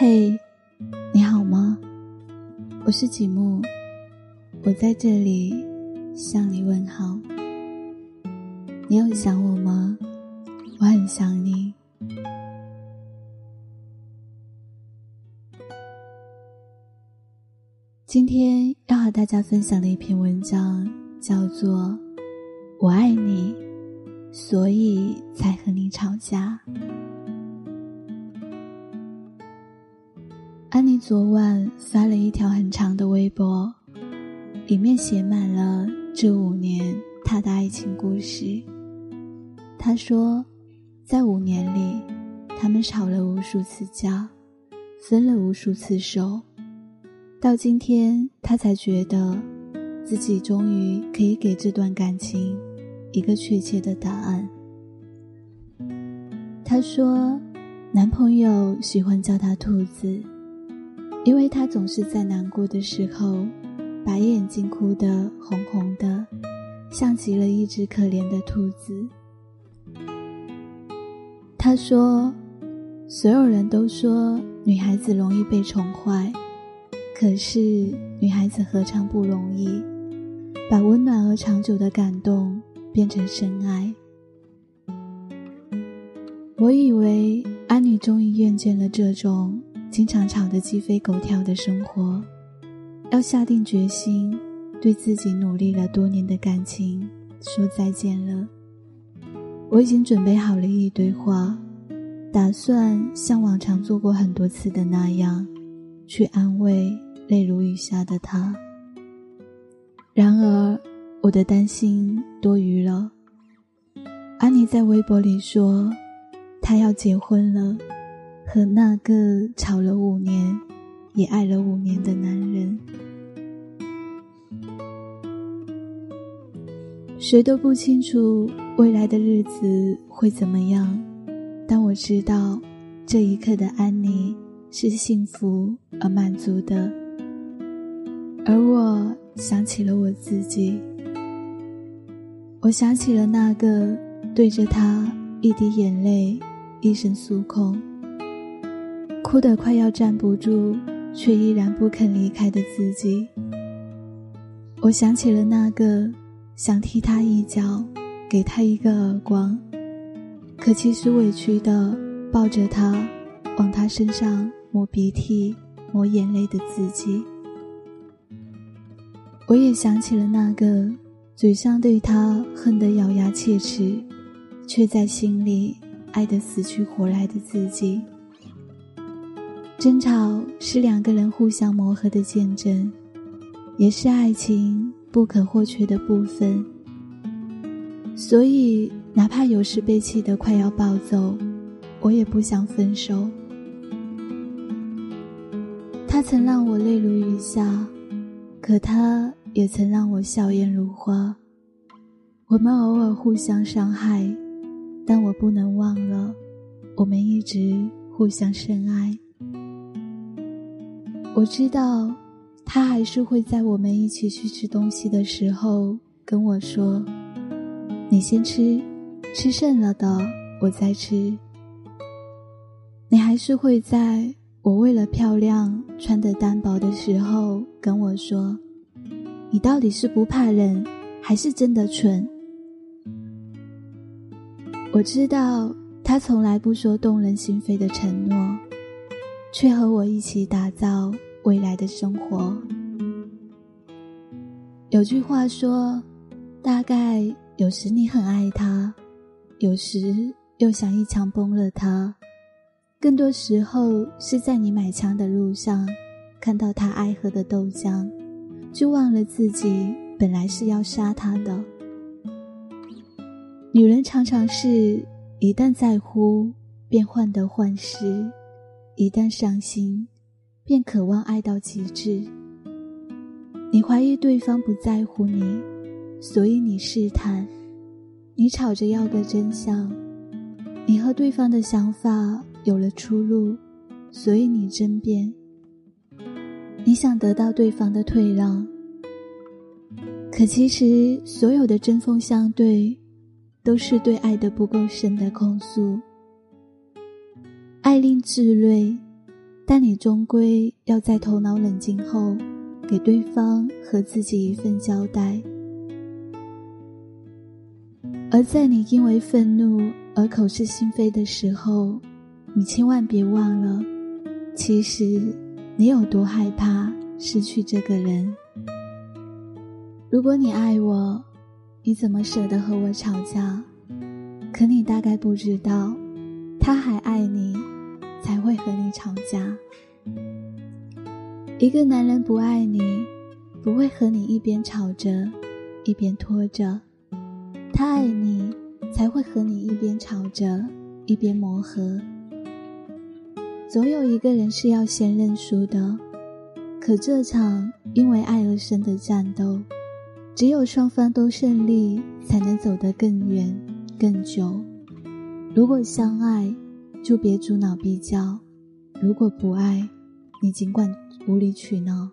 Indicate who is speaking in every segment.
Speaker 1: 嘿，你好吗？我是吉木，我在这里向你问好。你有想我吗？我很想你。今天要和大家分享的一篇文章叫做《我爱你，所以才和你吵架》。安妮昨晚发了一条很长的微博，里面写满了这五年她的爱情故事。她说，在五年里，他们吵了无数次架，分了无数次手，到今天，她才觉得，自己终于可以给这段感情一个确切的答案。她说，男朋友喜欢叫她兔子。因为他总是在难过的时候，把眼睛哭得红红的，像极了一只可怜的兔子。他说：“所有人都说女孩子容易被宠坏，可是女孩子何尝不容易，把温暖而长久的感动变成深爱？”我以为安妮终于厌倦了这种。经常吵得鸡飞狗跳的生活，要下定决心，对自己努力了多年的感情说再见了。我已经准备好了一堆话，打算像往常做过很多次的那样，去安慰泪如雨下的他。然而，我的担心多余了。安妮在微博里说，她要结婚了。和那个吵了五年，也爱了五年的男人，谁都不清楚未来的日子会怎么样，但我知道，这一刻的安妮是幸福而满足的。而我想起了我自己，我想起了那个对着他一滴眼泪，一声诉苦。哭得快要站不住，却依然不肯离开的自己。我想起了那个想踢他一脚，给他一个耳光，可其实委屈的抱着他，往他身上抹鼻涕、抹眼泪的自己。我也想起了那个嘴上对他恨得咬牙切齿，却在心里爱得死去活来的自己。争吵是两个人互相磨合的见证，也是爱情不可或缺的部分。所以，哪怕有时被气得快要暴走，我也不想分手。他曾让我泪如雨下，可他也曾让我笑颜如花。我们偶尔互相伤害，但我不能忘了，我们一直互相深爱。我知道，他还是会在我们一起去吃东西的时候跟我说：“你先吃，吃剩了的我再吃。”你还是会在我为了漂亮穿得单薄的时候跟我说：“你到底是不怕冷，还是真的蠢？”我知道他从来不说动人心扉的承诺，却和我一起打造。未来的生活，有句话说：“大概有时你很爱他，有时又想一枪崩了他。更多时候是在你买枪的路上，看到他爱喝的豆浆，就忘了自己本来是要杀他的。”女人常常是一旦在乎，便患得患失；一旦伤心。便渴望爱到极致。你怀疑对方不在乎你，所以你试探；你吵着要个真相；你和对方的想法有了出入，所以你争辩。你想得到对方的退让，可其实所有的针锋相对，都是对爱的不够深的控诉。爱令智睿。但你终归要在头脑冷静后，给对方和自己一份交代。而在你因为愤怒而口是心非的时候，你千万别忘了，其实你有多害怕失去这个人。如果你爱我，你怎么舍得和我吵架？可你大概不知道，他还爱你，才会和你吵架。一个男人不爱你，不会和你一边吵着，一边拖着；他爱你，才会和你一边吵着，一边磨合。总有一个人是要先认输的，可这场因为爱而生的战斗，只有双方都胜利，才能走得更远、更久。如果相爱，就别阻挠比较；如果不爱，你尽管。无理取闹。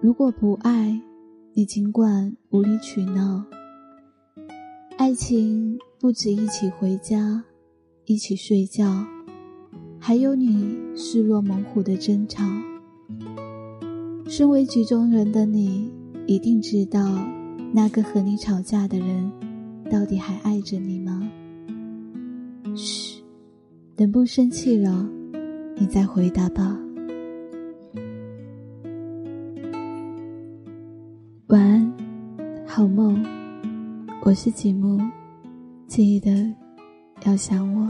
Speaker 1: 如果不爱，你尽管无理取闹。爱情不止一起回家，一起睡觉，还有你视若猛虎的争吵。身为局中人的你，一定知道那个和你吵架的人，到底还爱着你吗？是，等不生气了，你再回答吧。晚安，好梦。我是吉木，记得要想我。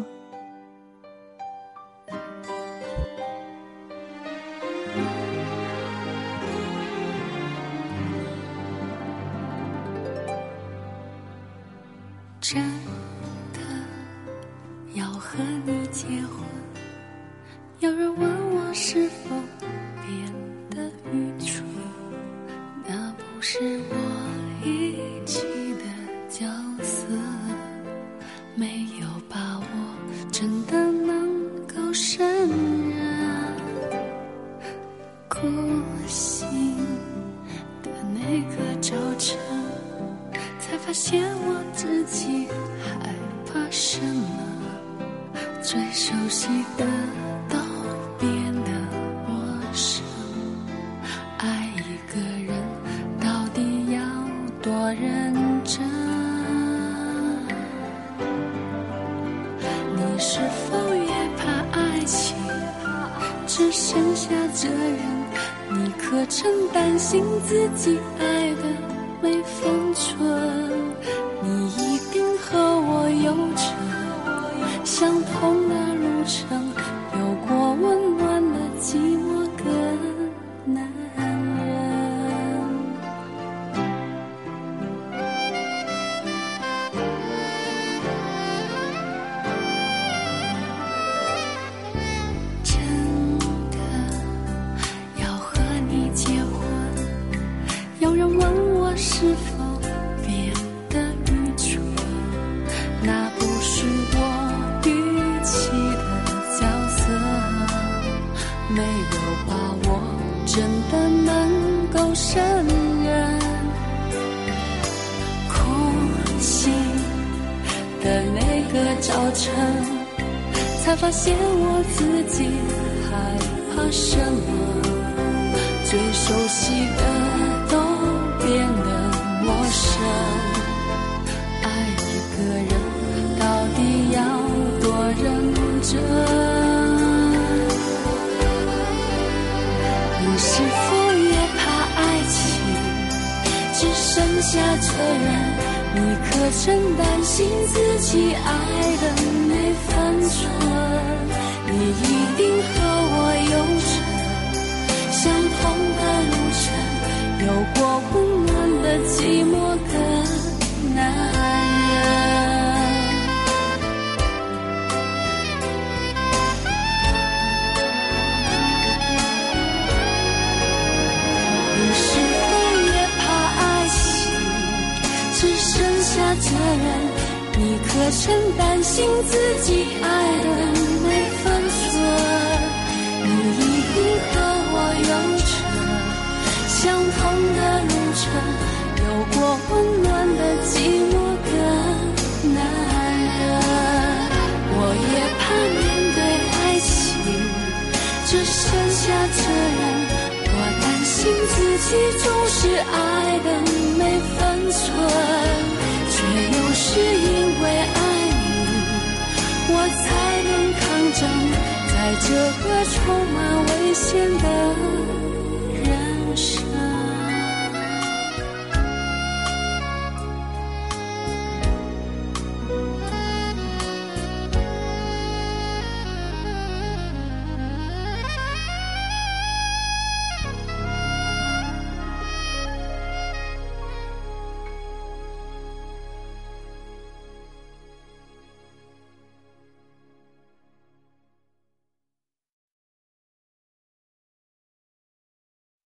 Speaker 2: 真是我一起的角色，没有把握真的能够胜任。孤醒的那个早晨，才发现我自己害怕什么，最熟悉的只剩下这人？你可曾担心自己爱的没分寸？你一定和我有着相同的路程，见我自己害怕什么，最熟悉下这人？你可曾担心自己爱的没分寸？你一定和我有着相同的路程，有过温暖。的寂寞的男人，的人？你可曾担心自己爱的没分寸？你一定和我有着相同的路程。有过温暖的寂寞的男人，我也怕面对爱情只剩下责任，我担心自己总是爱的在这个充满危险的。